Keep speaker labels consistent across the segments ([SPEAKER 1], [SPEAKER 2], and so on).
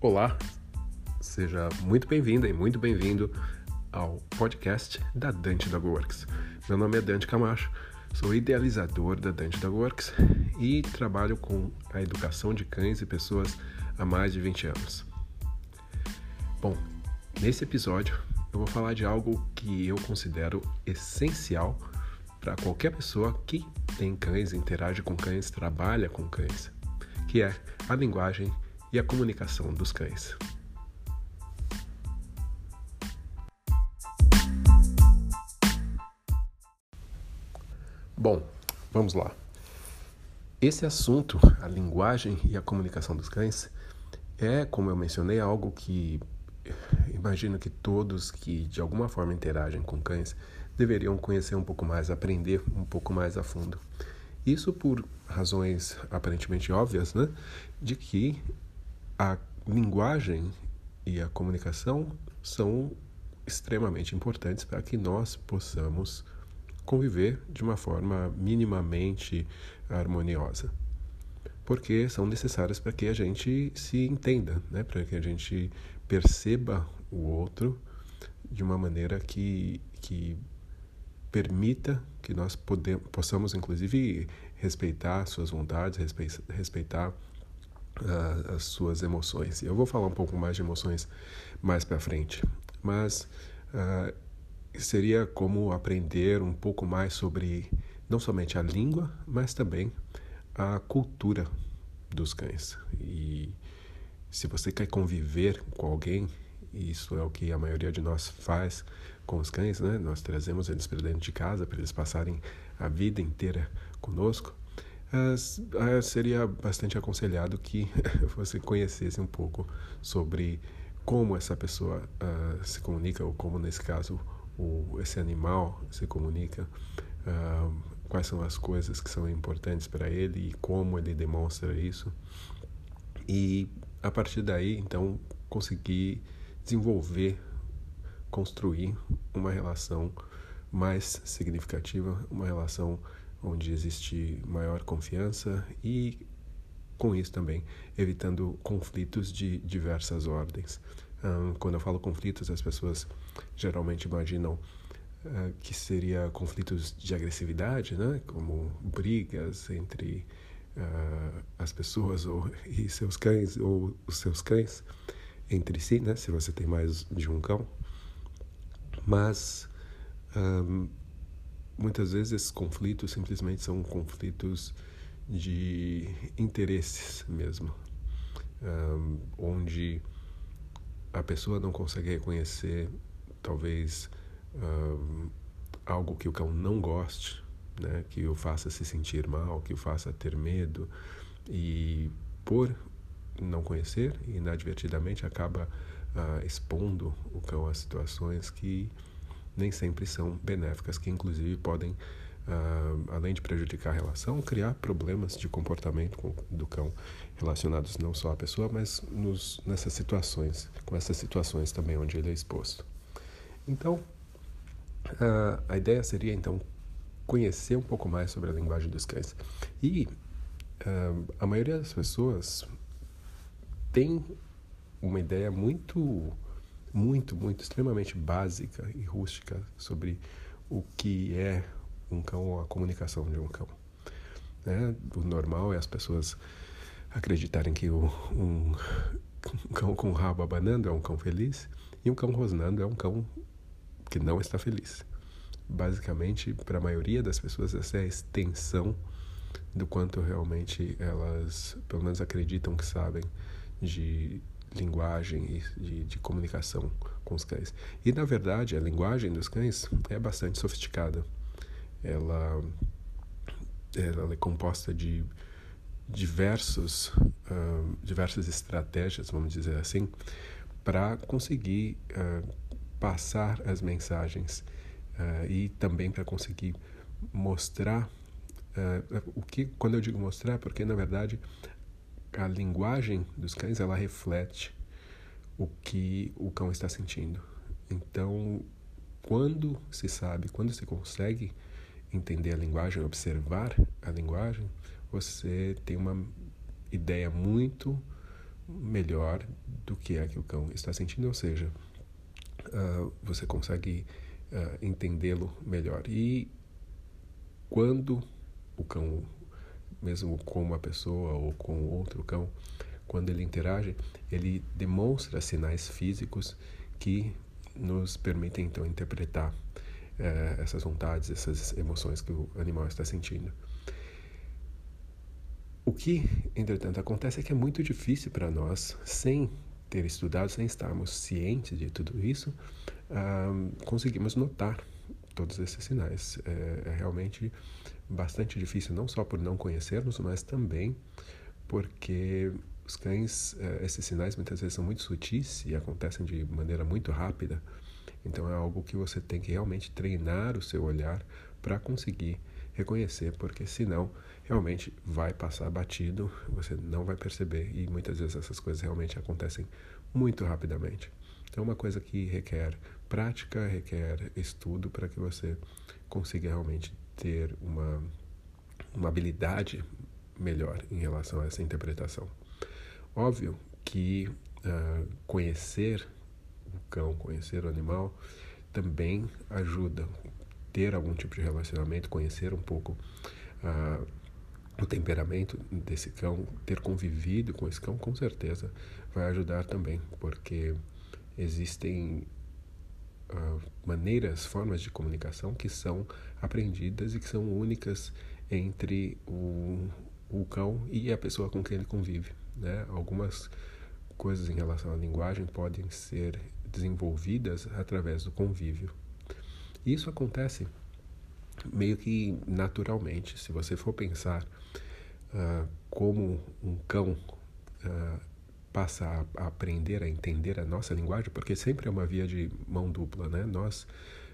[SPEAKER 1] Olá, seja muito bem-vinda e muito bem-vindo ao podcast da Dante Dog Works. Meu nome é Dante Camacho, sou idealizador da Dante Dog Works e trabalho com a educação de cães e pessoas há mais de 20 anos. Bom, nesse episódio eu vou falar de algo que eu considero essencial para qualquer pessoa que tem cães, interage com cães, trabalha com cães, que é a linguagem e a comunicação dos cães. Bom, vamos lá. Esse assunto, a linguagem e a comunicação dos cães, é, como eu mencionei, algo que imagino que todos que de alguma forma interagem com cães deveriam conhecer um pouco mais, aprender um pouco mais a fundo. Isso por razões aparentemente óbvias, né? De que a linguagem e a comunicação são extremamente importantes para que nós possamos conviver de uma forma minimamente harmoniosa. Porque são necessárias para que a gente se entenda, né? para que a gente perceba o outro de uma maneira que, que permita que nós podemos, possamos, inclusive, respeitar suas vontades, respeitar as suas emoções. Eu vou falar um pouco mais de emoções mais para frente, mas uh, seria como aprender um pouco mais sobre não somente a língua, mas também a cultura dos cães. E se você quer conviver com alguém, isso é o que a maioria de nós faz com os cães, né? Nós trazemos eles para dentro de casa para eles passarem a vida inteira conosco. Uh, seria bastante aconselhado que você conhecesse um pouco sobre como essa pessoa uh, se comunica, ou como, nesse caso, o, esse animal se comunica, uh, quais são as coisas que são importantes para ele e como ele demonstra isso. E, a partir daí, então, conseguir desenvolver, construir uma relação mais significativa, uma relação onde existe maior confiança e, com isso também, evitando conflitos de diversas ordens. quando eu falo conflitos, as pessoas geralmente imaginam uh, que seria conflitos de agressividade, né? como brigas entre uh, as pessoas ou, e seus cães, ou os seus cães entre si, né? se você tem mais de um cão. Mas um, muitas vezes esses conflitos simplesmente são conflitos de interesses mesmo, um, onde a pessoa não consegue reconhecer talvez um, algo que o cão não goste, né, que o faça se sentir mal, que o faça ter medo e por não conhecer inadvertidamente acaba uh, expondo o cão a situações que nem sempre são benéficas, que inclusive podem, uh, além de prejudicar a relação, criar problemas de comportamento do cão relacionados não só à pessoa, mas nos, nessas situações, com essas situações também onde ele é exposto. Então, uh, a ideia seria então conhecer um pouco mais sobre a linguagem dos cães. E uh, a maioria das pessoas tem uma ideia muito muito, muito, extremamente básica e rústica sobre o que é um cão, a comunicação de um cão. Né? O normal é as pessoas acreditarem que o, um, um cão com o rabo abanando é um cão feliz e um cão rosnando é um cão que não está feliz. Basicamente, para a maioria das pessoas, essa é a extensão do quanto realmente elas, pelo menos, acreditam que sabem de linguagem e de, de, comunicação com os cães. E na verdade, a linguagem dos cães é bastante sofisticada. Ela, ela é composta de diversos, uh, diversas estratégias, vamos dizer assim, para conseguir uh, passar as mensagens uh, e também para conseguir mostrar o que quando eu digo mostrar porque na verdade a linguagem dos cães ela reflete o que o cão está sentindo. Então, quando se sabe, quando se consegue entender a linguagem, observar a linguagem, você tem uma ideia muito melhor do que é que o cão está sentindo, ou seja, uh, você consegue uh, entendê-lo melhor. E quando o cão, mesmo com uma pessoa ou com outro cão, quando ele interage, ele demonstra sinais físicos que nos permitem então interpretar eh, essas vontades, essas emoções que o animal está sentindo. O que, entretanto, acontece é que é muito difícil para nós, sem ter estudado, sem estarmos cientes de tudo isso, conseguimos notar todos esses sinais. É, é, realmente bastante difícil, não só por não conhecermos, mas também porque os cães, é, esses sinais muitas vezes são muito sutis e acontecem de maneira muito rápida. Então é algo que você tem que realmente treinar o seu olhar para conseguir reconhecer, porque senão realmente vai passar batido, você não vai perceber e muitas vezes essas coisas realmente acontecem muito rapidamente. Então, é uma coisa que requer prática, requer estudo para que você consiga realmente ter uma, uma habilidade melhor em relação a essa interpretação. Óbvio que uh, conhecer o cão, conhecer o animal, também ajuda. Ter algum tipo de relacionamento, conhecer um pouco uh, o temperamento desse cão, ter convivido com esse cão, com certeza vai ajudar também, porque existem uh, maneiras, formas de comunicação que são aprendidas e que são únicas entre o, o cão e a pessoa com quem ele convive. Né? Algumas coisas em relação à linguagem podem ser desenvolvidas através do convívio. Isso acontece meio que naturalmente. Se você for pensar uh, como um cão uh, passa a, aprender a entender a nossa linguagem, porque sempre é uma via de mão dupla, né? Nós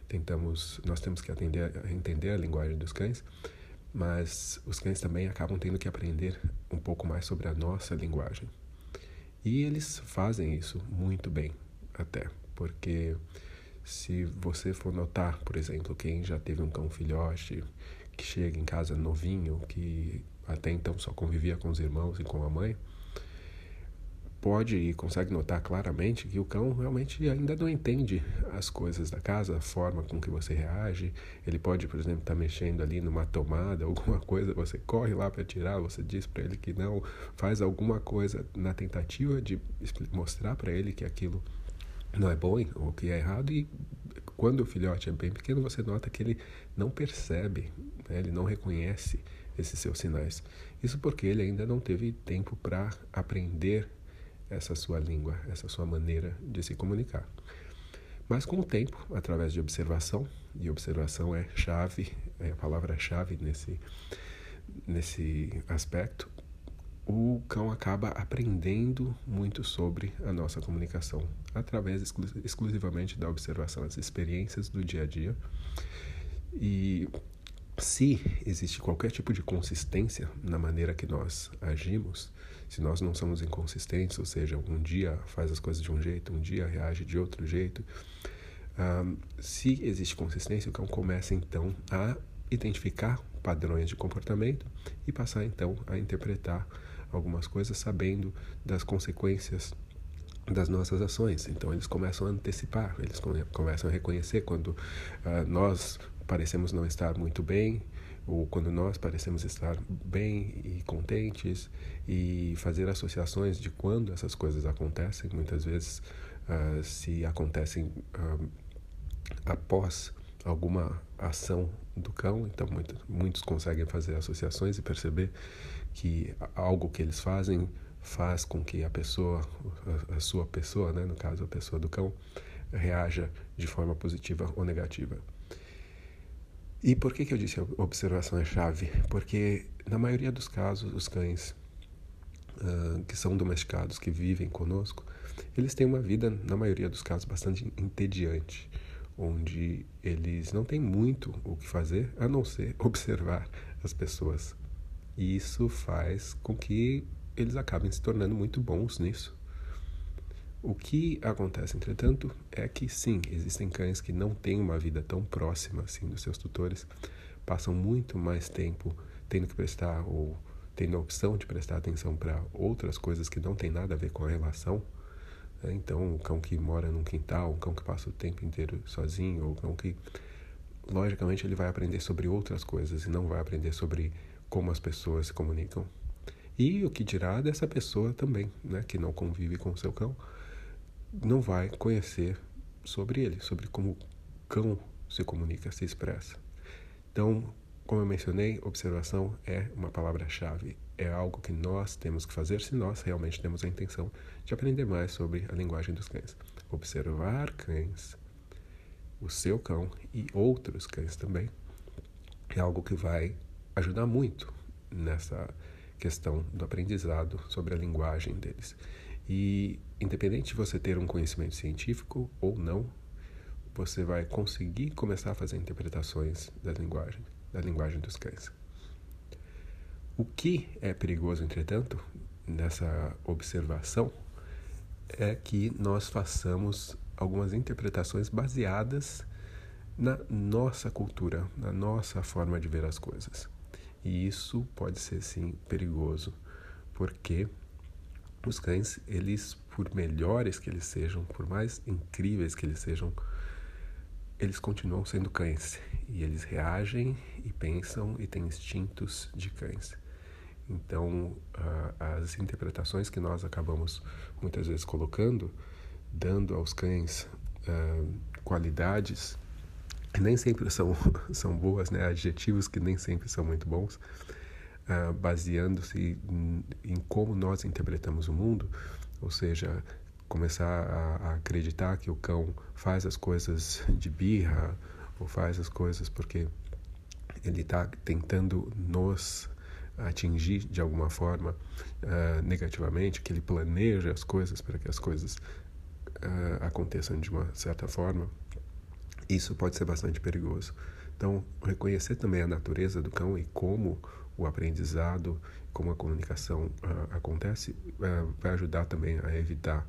[SPEAKER 1] tentamos, nós temos que atender, entender a linguagem dos cães, mas os cães também acabam tendo que aprender um pouco mais sobre a nossa linguagem. E eles fazem isso muito bem, até, porque se você for notar, por exemplo, quem já teve um cão filhote que chega em casa novinho, que até então só convivia com os irmãos e com a mãe, pode e consegue notar claramente que o cão realmente ainda não entende as coisas da casa, a forma com que você reage. Ele pode, por exemplo, estar tá mexendo ali numa tomada, alguma coisa, você corre lá para tirar, você diz para ele que não, faz alguma coisa na tentativa de mostrar para ele que aquilo não é bom ou que é errado e quando o filhote é bem pequeno, você nota que ele não percebe, né? ele não reconhece esses seus sinais. Isso porque ele ainda não teve tempo para aprender essa sua língua, essa sua maneira de se comunicar. Mas com o tempo, através de observação, e observação é chave, é a palavra-chave nesse, nesse aspecto, o cão acaba aprendendo muito sobre a nossa comunicação, através exclu exclusivamente da observação, das experiências do dia a dia. E se existe qualquer tipo de consistência na maneira que nós agimos, se nós não somos inconsistentes, ou seja, um dia faz as coisas de um jeito, um dia reage de outro jeito, um, se existe consistência, o cão começa então a identificar padrões de comportamento e passar então a interpretar algumas coisas sabendo das consequências das nossas ações. Então eles começam a antecipar, eles começam a reconhecer quando uh, nós parecemos não estar muito bem, ou quando nós parecemos estar bem e contentes, e fazer associações de quando essas coisas acontecem. Muitas vezes, uh, se acontecem uh, após alguma ação do cão, então muito, muitos conseguem fazer associações e perceber que algo que eles fazem faz com que a pessoa, a, a sua pessoa, né, no caso a pessoa do cão, reaja de forma positiva ou negativa. E por que, que eu disse observação é chave? Porque na maioria dos casos, os cães uh, que são domesticados, que vivem conosco, eles têm uma vida, na maioria dos casos, bastante entediante, onde eles não têm muito o que fazer a não ser observar as pessoas. E isso faz com que eles acabem se tornando muito bons nisso. O que acontece, entretanto, é que sim, existem cães que não têm uma vida tão próxima assim dos seus tutores, passam muito mais tempo tendo que prestar ou tendo a opção de prestar atenção para outras coisas que não tem nada a ver com a relação. Né? Então, o cão que mora num quintal, um cão que passa o tempo inteiro sozinho, ou um cão que, logicamente, ele vai aprender sobre outras coisas e não vai aprender sobre como as pessoas se comunicam. E o que dirá dessa pessoa também, né, que não convive com o seu cão, não vai conhecer sobre ele, sobre como o cão se comunica, se expressa. Então, como eu mencionei, observação é uma palavra-chave. É algo que nós temos que fazer se nós realmente temos a intenção de aprender mais sobre a linguagem dos cães. Observar cães, o seu cão e outros cães também, é algo que vai ajudar muito nessa questão do aprendizado sobre a linguagem deles. E independente de você ter um conhecimento científico ou não, você vai conseguir começar a fazer interpretações da linguagem da linguagem dos cães. O que é perigoso, entretanto, nessa observação é que nós façamos algumas interpretações baseadas na nossa cultura, na nossa forma de ver as coisas. E isso pode ser sim perigoso, porque os cães, eles por melhores que eles sejam, por mais incríveis que eles sejam, eles continuam sendo cães e eles reagem e pensam e têm instintos de cães. Então, as interpretações que nós acabamos muitas vezes colocando, dando aos cães uh, qualidades que nem sempre são, são boas, né? adjetivos que nem sempre são muito bons, uh, baseando-se em, em como nós interpretamos o mundo, ou seja, começar a, a, acreditar que o cão faz as coisas de birra ou faz as coisas porque ele está tentando nos atingir de alguma forma uh, negativamente, que ele planeja as coisas para que as coisas uh, aconteçam de uma certa forma, isso pode ser bastante perigoso. Então, reconhecer também a natureza do cão e como o aprendizado, como a comunicação uh, acontece, vai ajudar também a evitar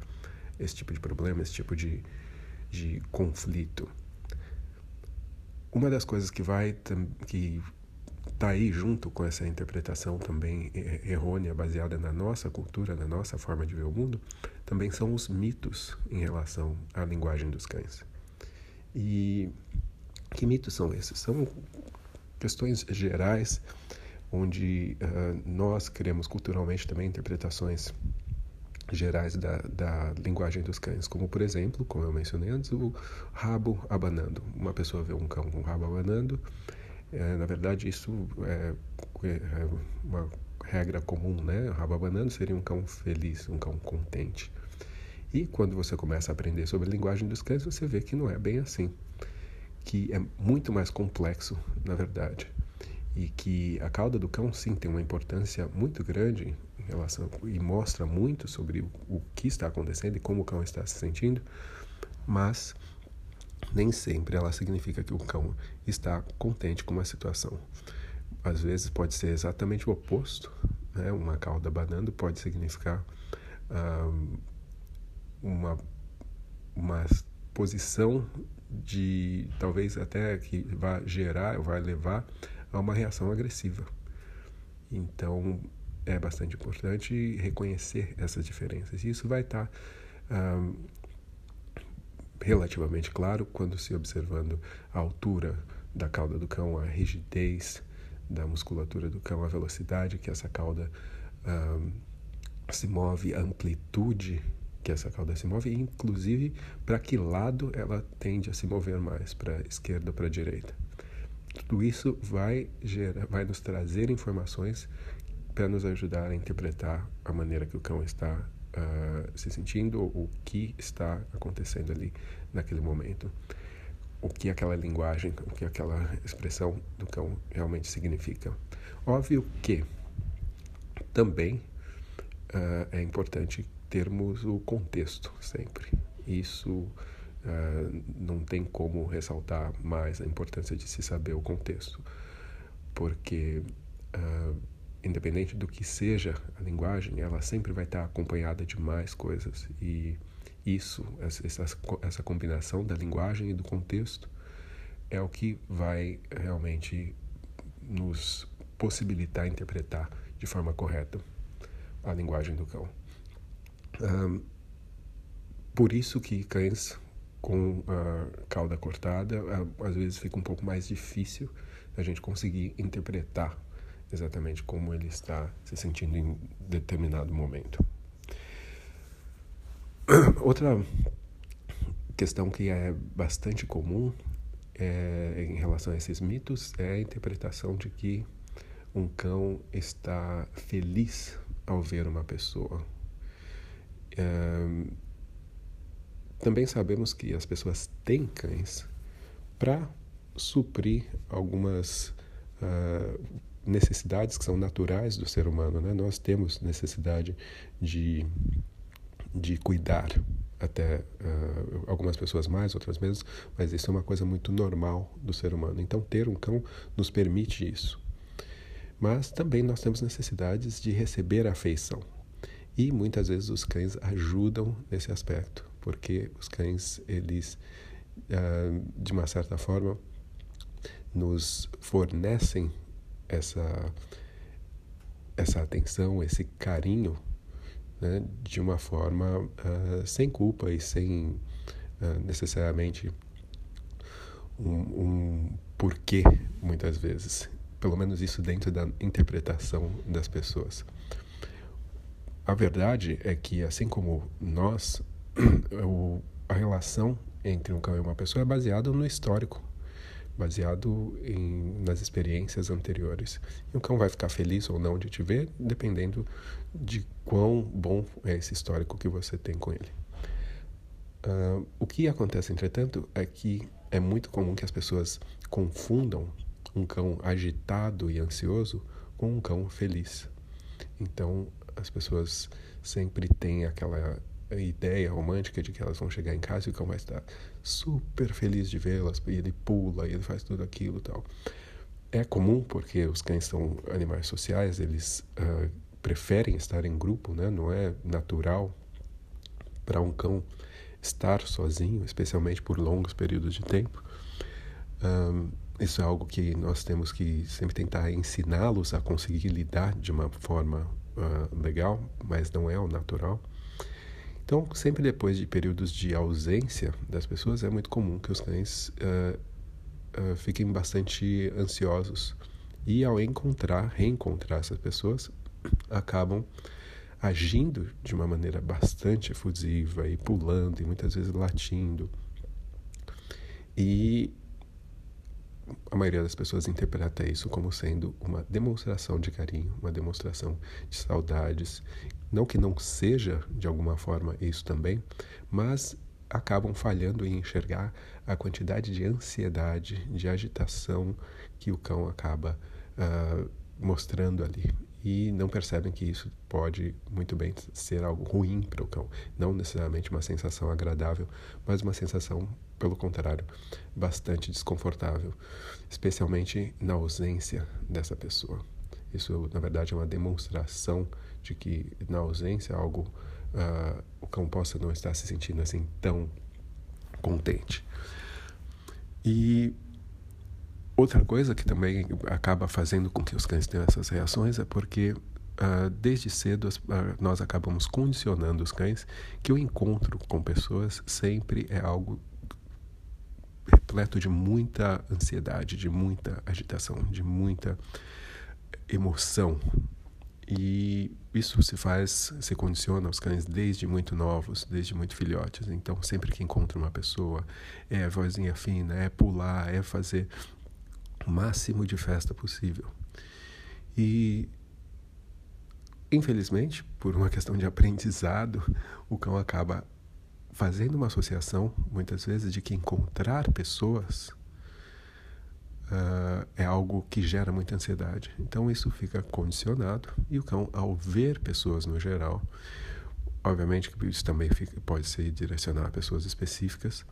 [SPEAKER 1] esse tipo de problema, esse tipo de, de conflito. Uma das coisas que vai que está aí junto com essa interpretação também errônea, baseada na nossa cultura, na nossa forma de ver o mundo, também são os mitos em relação à linguagem dos cães. E que mitos são esses? São questões gerais onde uh, nós criamos culturalmente também interpretações gerais da, da linguagem dos cães, como por exemplo, como eu mencionei antes, o rabo abanando. Uma pessoa vê um cão com o rabo abanando, é, na verdade isso é, é, uma regra comum, né? O rabo abanando seria um cão feliz, um cão contente. E quando você começa a aprender sobre a linguagem dos cães, você vê que não é bem assim, que é muito mais complexo, na verdade e que a cauda do cão sim tem uma importância muito grande em relação e mostra muito sobre o, que está acontecendo e como o cão está se sentindo, mas nem sempre ela significa que o cão está contente com uma situação. Às vezes pode ser exatamente o oposto, né? Uma cauda banando pode significar um, uma uma posição de talvez até que vai gerar, vai levar a uma reação agressiva. Então, é bastante importante reconhecer essas diferenças. E isso vai estar ah, relativamente claro quando se observando a altura da cauda do cão, a rigidez da musculatura do cão, a velocidade que essa cauda ah, se move, a amplitude que essa cauda se move, e inclusive para que lado ela tende a se mover mais, para esquerda ou para direita. Tudo isso vai, vai nos trazer informações para nos ajudar a interpretar a maneira que o cão está uh, se sentindo, o que está acontecendo ali naquele momento, o que aquela linguagem, o que aquela expressão do cão realmente significa. Óbvio que também uh, é importante termos o contexto sempre. Isso Uh, não tem como ressaltar mais a importância de se saber o contexto, porque uh, independente do que seja a linguagem, ela sempre vai estar acompanhada de mais coisas e isso, essa, essa combinação da linguagem e do contexto é o que vai realmente nos possibilitar interpretar de forma correta a linguagem do cão. Por isso que cães com a cauda cortada às vezes fica um pouco mais difícil a gente conseguir interpretar exatamente como ele está se sentindo em determinado momento. Outra questão que é bastante comum é, em relação a esses mitos é a interpretação de que um cão está feliz ao ver uma pessoa. Também sabemos que as pessoas têm cães para suprir algumas uh, necessidades que são naturais do ser humano. Né? Nós temos necessidade de, de cuidar, até uh, algumas pessoas mais, outras menos, mas isso é uma coisa muito normal do ser humano. Então, ter um cão nos permite isso. Mas também nós temos necessidades de receber afeição. E muitas vezes os cães ajudam nesse aspecto, porque os cães, eles, uh, de uma certa forma, nos fornecem essa, essa atenção, esse carinho, né, de uma forma uh, sem culpa e sem uh, necessariamente um, um porquê, muitas vezes. Pelo menos isso dentro da interpretação das pessoas. A verdade é que, assim como nós, a relação entre um cão e uma pessoa é baseada no histórico baseado em, nas experiências anteriores. E o cão vai ficar feliz ou não de te ver, dependendo de quão bom é esse histórico que você tem com ele. Uh, o que acontece, entretanto, é que é muito comum que as pessoas confundam um cão agitado e ansioso com um cão feliz. Então, as pessoas sempre têm aquela ideia romântica de que elas vão chegar em casa e o cão vai estar super feliz de vê-las, e ele pula, e ele faz tudo aquilo tal. É comum porque os cães são animais sociais, eles uh, preferem estar em grupo, né? não é natural para um cão estar sozinho, especialmente por longos períodos de tempo. Um, isso é algo que nós temos que sempre tentar ensiná-los a conseguir lidar de uma forma uh, legal, mas não é o natural. Então, sempre depois de períodos de ausência das pessoas, é muito comum que os cães uh, uh, fiquem bastante ansiosos. E ao encontrar, reencontrar essas pessoas, acabam agindo de uma maneira bastante efusiva e pulando e muitas vezes latindo. E a maioria das pessoas interpreta isso como sendo uma demonstração de carinho, uma demonstração de saudades. Não que não seja, de alguma forma, isso também, mas acabam falhando em enxergar a quantidade de ansiedade, de agitação que o cão acaba uh, mostrando ali. E não percebem que isso pode muito bem ser algo ruim para o cão. Não necessariamente uma sensação agradável, mas uma sensação pelo contrário, bastante desconfortável, especialmente na ausência dessa pessoa. Isso, na verdade, é uma demonstração de que na ausência algo uh, o cão possa não estar se sentindo assim tão contente. E outra coisa que também acaba fazendo com que os cães tenham essas reações é porque uh, desde cedo uh, nós acabamos condicionando os cães que o encontro com pessoas sempre é algo repleto de muita ansiedade, de muita agitação, de muita emoção. E isso se faz, se condiciona aos cães desde muito novos, desde muito filhotes. Então, sempre que encontra uma pessoa, é vozinha fina, é pular, é fazer máximo de festa possível. E, infelizmente, por uma questão de aprendizado, o cão acaba fazendo uma associação, muitas vezes, de que encontrar pessoas uh, é algo que gera muita ansiedade. Então, isso fica condicionado e o cão, ao ver pessoas no geral, obviamente que isso também fica, pode ser direcionado a pessoas específicas,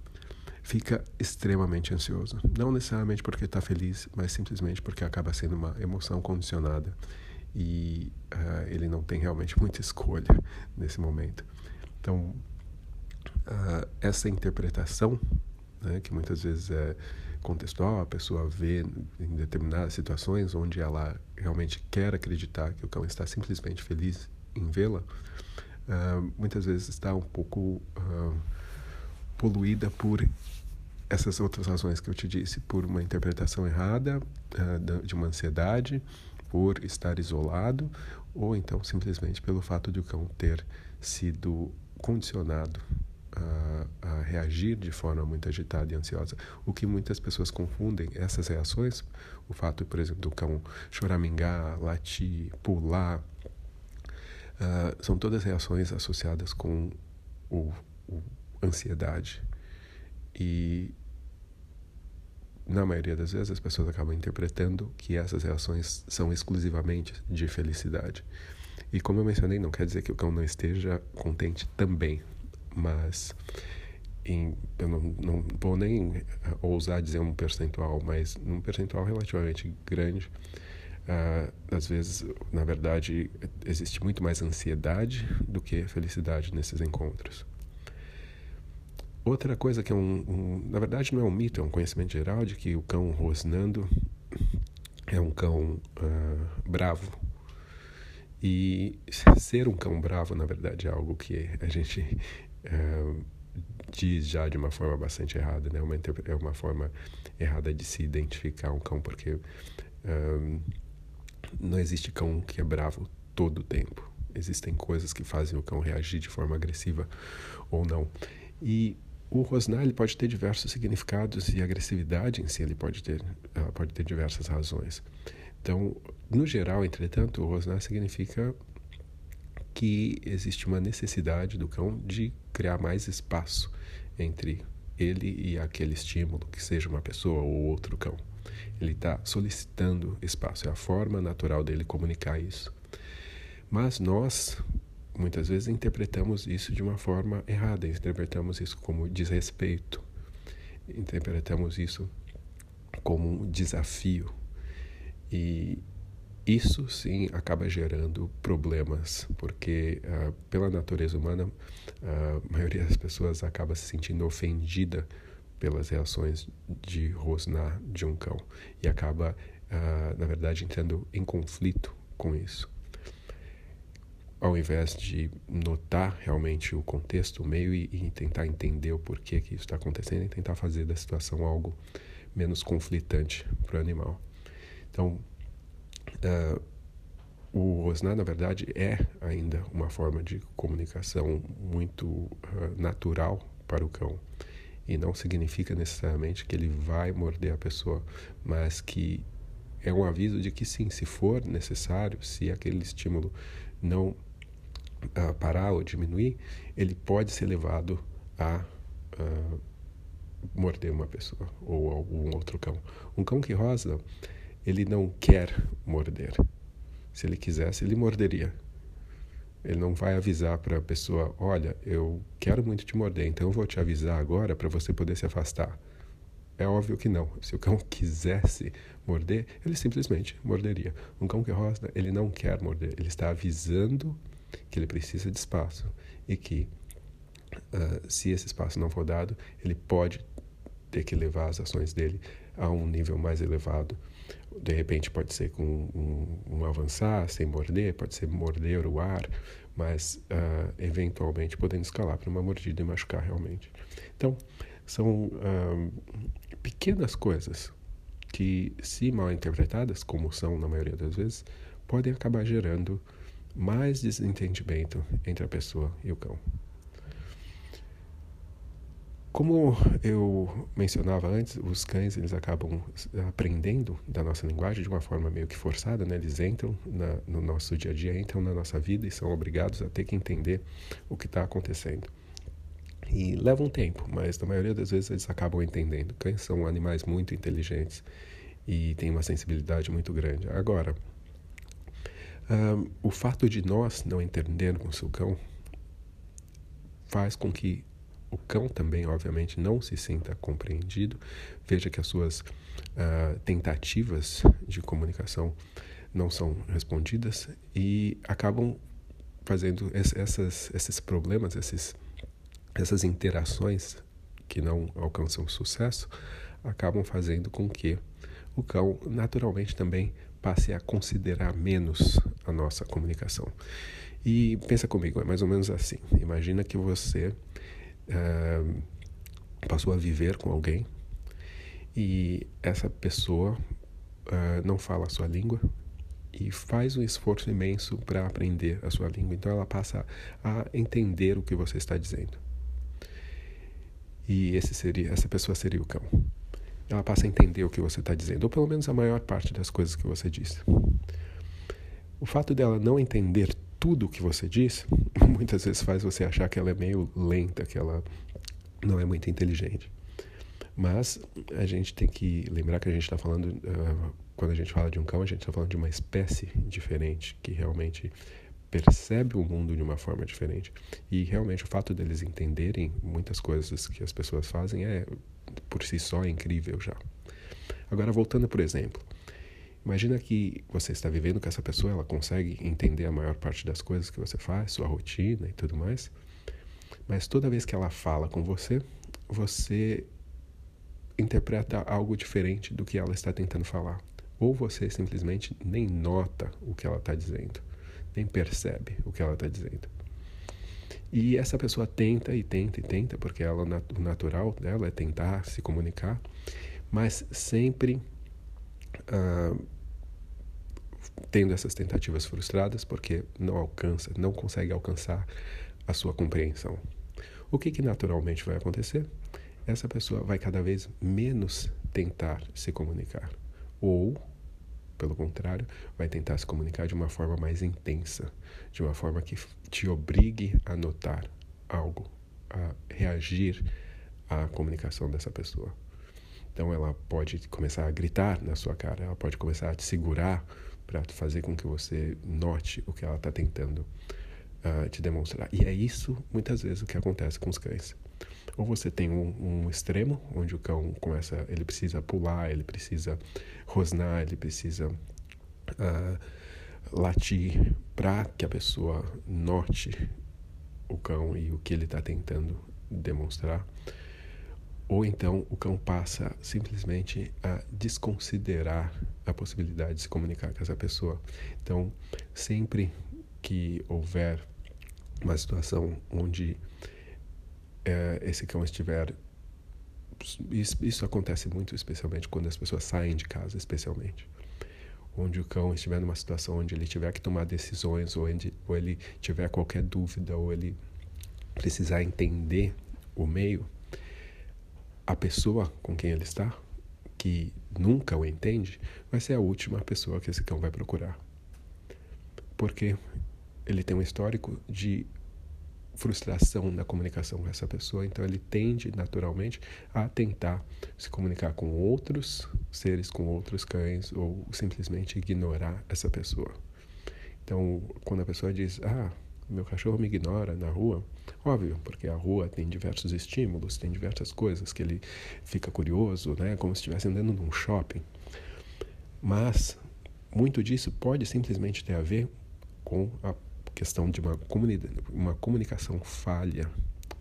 [SPEAKER 1] fica extremamente ansioso. Não necessariamente porque está feliz, mas simplesmente porque acaba sendo uma emoção condicionada e uh, ele não tem realmente muita escolha nesse momento. Então, uh, essa interpretação, né, que muitas vezes é contextual, a pessoa vê em determinadas situações onde ela realmente quer acreditar que o cão está simplesmente feliz em vê-la, uh, muitas vezes está um pouco poluída por essas outras razões que eu te disse, por uma interpretação errada uh, de uma ansiedade, por estar isolado, ou então simplesmente pelo fato de o cão ter sido condicionado a, a, reagir de forma muito agitada e ansiosa. O que muitas pessoas confundem essas reações, o fato, por exemplo, do cão choramingar, latir, pular, uh, são todas reações associadas com o, o ansiedade. E na maioria das vezes as pessoas acabam interpretando que essas reações são exclusivamente de felicidade. E como eu mencionei, não quer dizer que o cão não esteja contente também, mas em, eu não, não vou nem eh, ousar dizer um percentual, mas num percentual relativamente grande, uh, às vezes, na verdade, existe muito mais ansiedade do que felicidade nesses encontros. Outra coisa que é um, um, na verdade não é um mito, é um conhecimento geral de que o cão rosnando é um cão uh, bravo. E ser um cão bravo, na verdade, é algo que a gente uh, diz já de uma forma bastante errada, né? Uma, é uma forma errada de se identificar um cão, porque uh, não existe cão que é bravo todo o tempo. Existem coisas que fazem o cão reagir de forma agressiva ou não. E o rosnar ele pode ter diversos significados e agressividade em si ele pode ter, pode ter diversas razões. Então, no geral, entretanto, o rosnar significa que existe uma necessidade do cão de criar mais espaço entre ele e aquele estímulo, que seja uma pessoa ou outro cão. Ele está solicitando espaço, é a forma natural dele comunicar isso. Mas nós, muitas vezes interpretamos isso de uma forma errada, interpretamos isso como desrespeito, interpretamos isso como um desafio. E isso sim acaba gerando problemas, porque uh, pela natureza humana, a maioria das pessoas acaba se sentindo ofendida pelas reações de rosnar de um cão e acaba, uh, na verdade, entrando em conflito com isso ao invés de notar realmente o contexto, o meio e, e tentar entender o porquê que isso está acontecendo e tentar fazer da situação algo menos conflitante para o animal. Então, uh, o rosnar, na verdade, é ainda uma forma de comunicação muito uh, natural para o cão. E não significa necessariamente que ele vai morder a pessoa, mas que é um aviso de que sim, se for necessário, se aquele estímulo não uh, parar ou diminuir, ele pode ser levado a uh, morder uma pessoa ou algum outro cão. Um cão que rosna, ele não quer morder. Se ele quisesse, ele morderia. Ele não vai avisar para a pessoa: olha, eu quero muito te morder, então eu vou te avisar agora para você poder se afastar. É óbvio que não. Se o cão quisesse morder, ele simplesmente morderia. Um cão que rosna, ele não quer morder, ele está avisando que ele precisa de espaço e que, uh, se esse espaço não for dado, ele pode ter que levar as ações dele a um nível mais elevado. De repente, pode ser com um, um avançar sem morder, pode ser morder o ar, mas uh, eventualmente podendo escalar para uma mordida e machucar realmente. Então, são uh, pequenas coisas que, se mal interpretadas, como são na maioria das vezes, podem acabar gerando mais desentendimento entre a pessoa e o cão. Como eu mencionava antes, os cães eles acabam aprendendo da nossa linguagem de uma forma meio que forçada, né? Eles entram na, no nosso dia a dia, entram na nossa vida e são obrigados a ter que entender o que está acontecendo. E leva um tempo, mas na maioria das vezes eles acabam entendendo. Cães são animais muito inteligentes e têm uma sensibilidade muito grande. Agora, o fato de nós não entendermos o cão faz com que o cão também, obviamente, não se sinta compreendido, veja que as suas uh, tentativas de comunicação não são respondidas e acabam fazendo essas, esses problemas, esses, essas interações que não alcançam sucesso, acabam fazendo com que o cão naturalmente também passe a considerar menos a nossa comunicação. E pensa comigo, é mais ou menos assim. Imagina que você uh, passou a viver com alguém e essa pessoa uh, não fala a sua língua e faz um esforço imenso para aprender a sua língua. Então ela passa a entender o que você está dizendo. E esse seria, essa pessoa seria o cão. Ela passa a entender o que você está dizendo, ou pelo menos a maior parte das coisas que você diz. O fato dela não entender tudo o que você diz, muitas vezes faz você achar que ela é meio lenta, que ela não é muito inteligente. Mas a gente tem que lembrar que a gente está falando, uh, quando a gente fala de um cão, a gente está falando de uma espécie diferente, que realmente percebe o mundo de uma forma diferente. E realmente o fato deles entenderem muitas coisas que as pessoas fazem é, por si só, incrível já. Agora, voltando por exemplo, imagina que você está vivendo com essa pessoa, ela consegue entender a maior parte das coisas que você faz, sua rotina e tudo mais, mas toda vez que ela fala com você, você interpreta algo diferente do que ela está tentando falar. Ou você simplesmente nem nota o que ela está dizendo, nem percebe o que ela está dizendo. E essa pessoa tenta e tenta e tenta, porque ela, o natural dela é tentar se comunicar, mas sempre ah, tendo essas tentativas frustradas, porque não alcança, não consegue alcançar a sua compreensão. O que, que naturalmente vai acontecer? essa pessoa vai cada vez menos tentar se comunicar. Ou, pelo contrário, vai tentar se comunicar de uma forma mais intensa, de uma forma que te obrigue a notar algo, a reagir à comunicação dessa pessoa. Então ela pode começar a gritar na sua cara, ela pode começar a te segurar para fazer com que você note o que ela está tentando uh, te demonstrar. E é isso, muitas vezes, o que acontece com os cães. Ou você tem um, um, extremo, onde o cão começa, ele precisa pular, ele precisa rosnar, ele precisa uh, latir para que a pessoa note o cão e o que ele está tentando demonstrar. Ou então o cão passa simplesmente a desconsiderar a possibilidade de se comunicar com essa pessoa. Então, sempre que houver uma situação onde é, esse cão estiver isso, isso, acontece muito, especialmente quando as pessoas saem de casa, especialmente. Onde o cão estiver numa situação onde ele tiver que tomar decisões, ou, onde, ou ele tiver qualquer dúvida, ou ele precisar entender o meio, a pessoa com quem ele está, que nunca o entende, vai ser a última pessoa que esse cão vai procurar. Porque ele tem um histórico de frustração na comunicação com essa pessoa, então ele tende naturalmente a tentar se comunicar com outros seres, com outros cães, ou simplesmente ignorar essa pessoa. Então, quando a pessoa diz, ah, meu cachorro me ignora na rua, óbvio, porque a rua tem diversos estímulos, tem diversas coisas que ele fica curioso, né, como se estivesse andando num shopping. Mas muito disso pode simplesmente ter a ver com a questão de uma, uma comunicação falha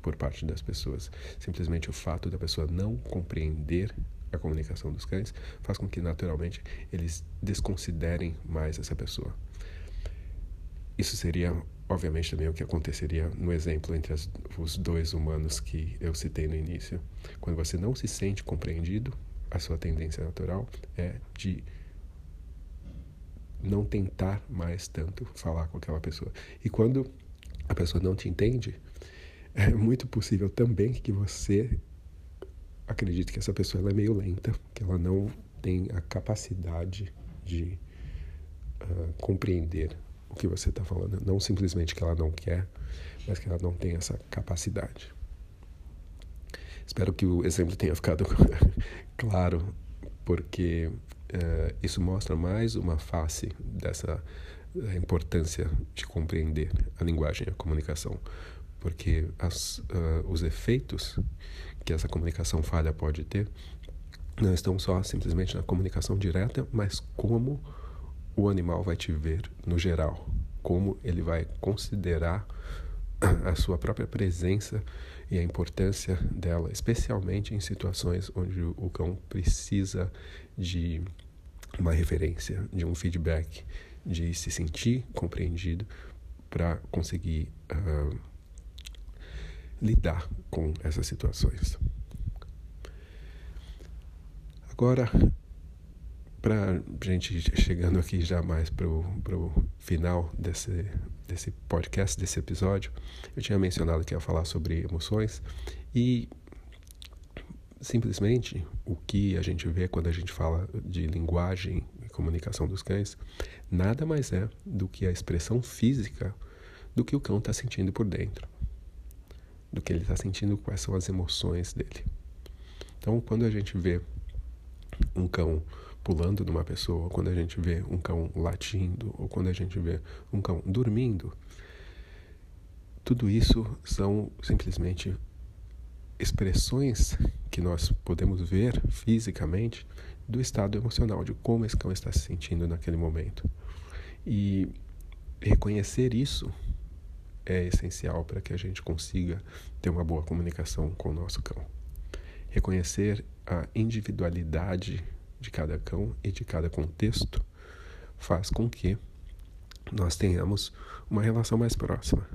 [SPEAKER 1] por parte das pessoas. Simplesmente o fato da pessoa não compreender a comunicação dos cães faz com que naturalmente eles desconsiderem mais essa pessoa. Isso seria, obviamente, também o que aconteceria no exemplo entre as, os dois humanos que eu citei no início. Quando você não se sente compreendido, a sua tendência natural é de não tentar mais tanto falar com aquela pessoa. E quando a pessoa não te entende, é muito possível também que você acredite que essa pessoa é meio lenta, que ela não tem a capacidade de uh, compreender o que você está falando. Não simplesmente que ela não quer, mas que ela não tem essa capacidade. Espero que o exemplo tenha ficado claro, porque uh, isso mostra mais uma face dessa eh, importância de compreender a linguagem a comunicação, porque as, uh, os efeitos que essa comunicação falha pode ter não estão só simplesmente na comunicação direta, mas como o animal vai te ver no geral, como ele vai considerar a sua própria presença e a importância dela, especialmente em situações onde o cão precisa de uma referência, de um feedback, de se sentir compreendido para conseguir uh, lidar com essas situações. Agora, para gente chegando aqui já mais para o final desse, desse podcast, desse episódio, eu tinha mencionado que ia falar sobre emoções e simplesmente o que a gente vê quando a gente fala de linguagem e comunicação dos cães nada mais é do que a expressão física do que o cão está sentindo por dentro, do que ele está sentindo, quais são as emoções dele. Então, quando a gente vê um cão pulando numa pessoa, quando a gente vê um cão latindo, ou quando a gente vê um cão dormindo, tudo isso são simplesmente expressões que nós podemos ver fisicamente do estado emocional, de como esse cão está se sentindo naquele momento. E reconhecer isso é essencial para que a gente consiga ter uma boa comunicação com o nosso cão. Reconhecer a individualidade de cada cão e de cada contexto faz com que nós tenhamos uma relação mais próxima.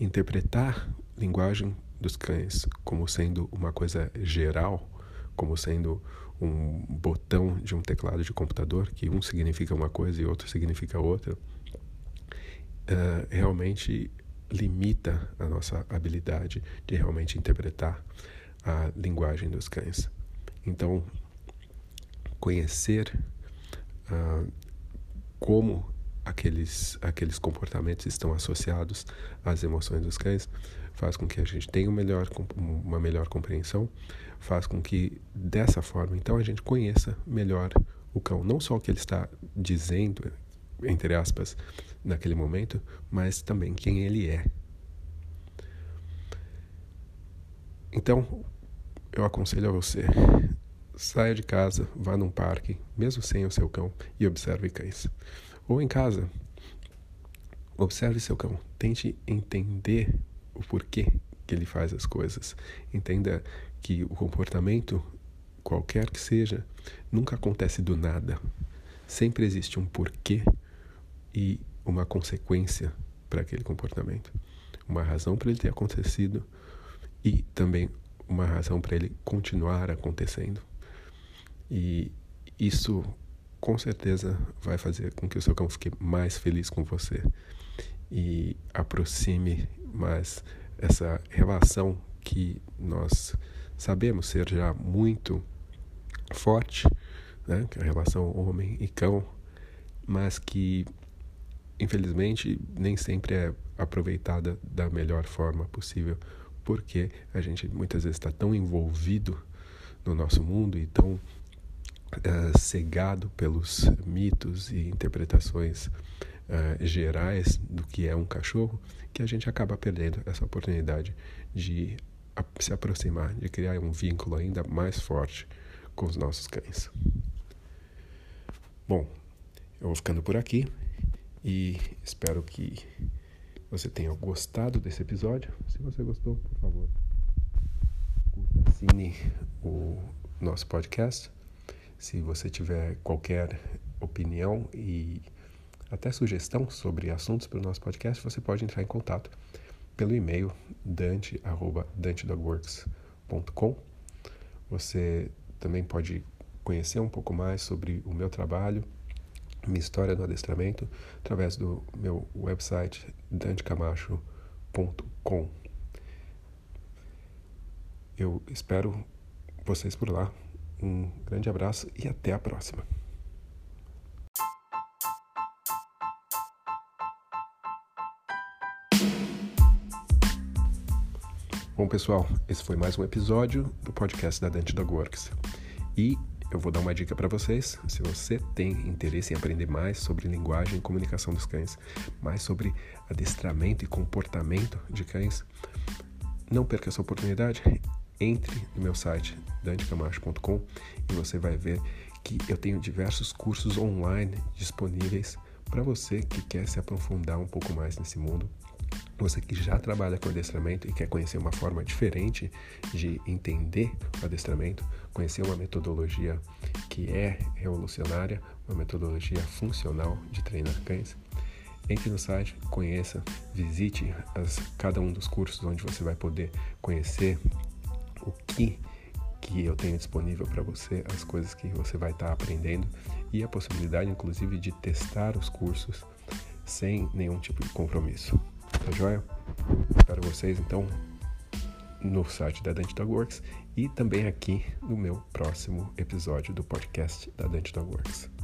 [SPEAKER 1] Interpretar linguagem dos cães como sendo uma coisa geral, como sendo um botão de um teclado de computador, que um significa uma coisa e outro significa outra, uh, realmente limita a nossa habilidade de realmente interpretar a linguagem dos cães. Então, conhecer uh, como aqueles, aqueles comportamentos estão associados às emoções dos cães faz com que a gente tenha um melhor, uma melhor compreensão, faz com que dessa forma, então, a gente conheça melhor o cão, não só o que ele está dizendo, entre aspas, naquele momento, mas também quem ele é. Então, eu aconselho a você, saia de casa, vá num parque, mesmo sem o seu cão, e observe cães. Ou em casa, observe seu cão, tente entender o porquê que ele faz as coisas. Entenda que o comportamento, qualquer que seja, nunca acontece do nada. Sempre existe um porquê e uma consequência para aquele comportamento. Uma razão para ele ter acontecido e também uma razão para ele continuar acontecendo. E isso com certeza vai fazer com que o seu cão fique mais feliz com você e aproxime mais essa relação que nós sabemos ser já muito forte, né? é a relação homem e cão, mas que infelizmente nem sempre é aproveitada da melhor forma possível, porque a gente muitas vezes está tão envolvido no nosso mundo e tão uh, cegado pelos mitos e interpretações uh, gerais do que é um cachorro, que a gente acaba perdendo essa oportunidade de se aproximar, de criar um vínculo ainda mais forte com os nossos cães. Bom, eu vou ficando por aqui e espero que você tenha gostado desse episódio. Se você gostou, por favor, curta, assine o nosso podcast. Se você tiver qualquer opinião e até sugestão sobre assuntos para o nosso podcast, você pode entrar em contato pelo e-mail dante@dantedogworks.com. Você também pode conhecer um pouco mais sobre o meu trabalho, minha história no adestramento, através do meu website dantecamacho.com. Eu espero vocês por lá. Um grande abraço e até a próxima. Bom, pessoal, esse foi mais um episódio do podcast da Dante Dog Works. E eu vou dar uma dica para vocês. Se você tem interesse em aprender mais sobre linguagem e comunicação dos cães, mais sobre adestramento e comportamento de cães, não perca essa oportunidade. Entre no meu site dantecamacho.com e você vai ver que eu tenho diversos cursos online disponíveis para você que quer se aprofundar um pouco mais nesse mundo. Você que já trabalha com adestramento e quer conhecer uma forma diferente de entender o adestramento, conhecer uma metodologia que é revolucionária, uma metodologia funcional de treinar cães, entre no site, conheça, visite as, cada um dos cursos onde você vai poder conhecer o que que eu tenho disponível para você, as coisas que você vai estar tá aprendendo e a possibilidade, inclusive, de testar os cursos sem nenhum tipo de compromisso. Tá joia? Espero vocês então no site da Dante Dog Works e também aqui no meu próximo episódio do podcast da Dante Dog Works.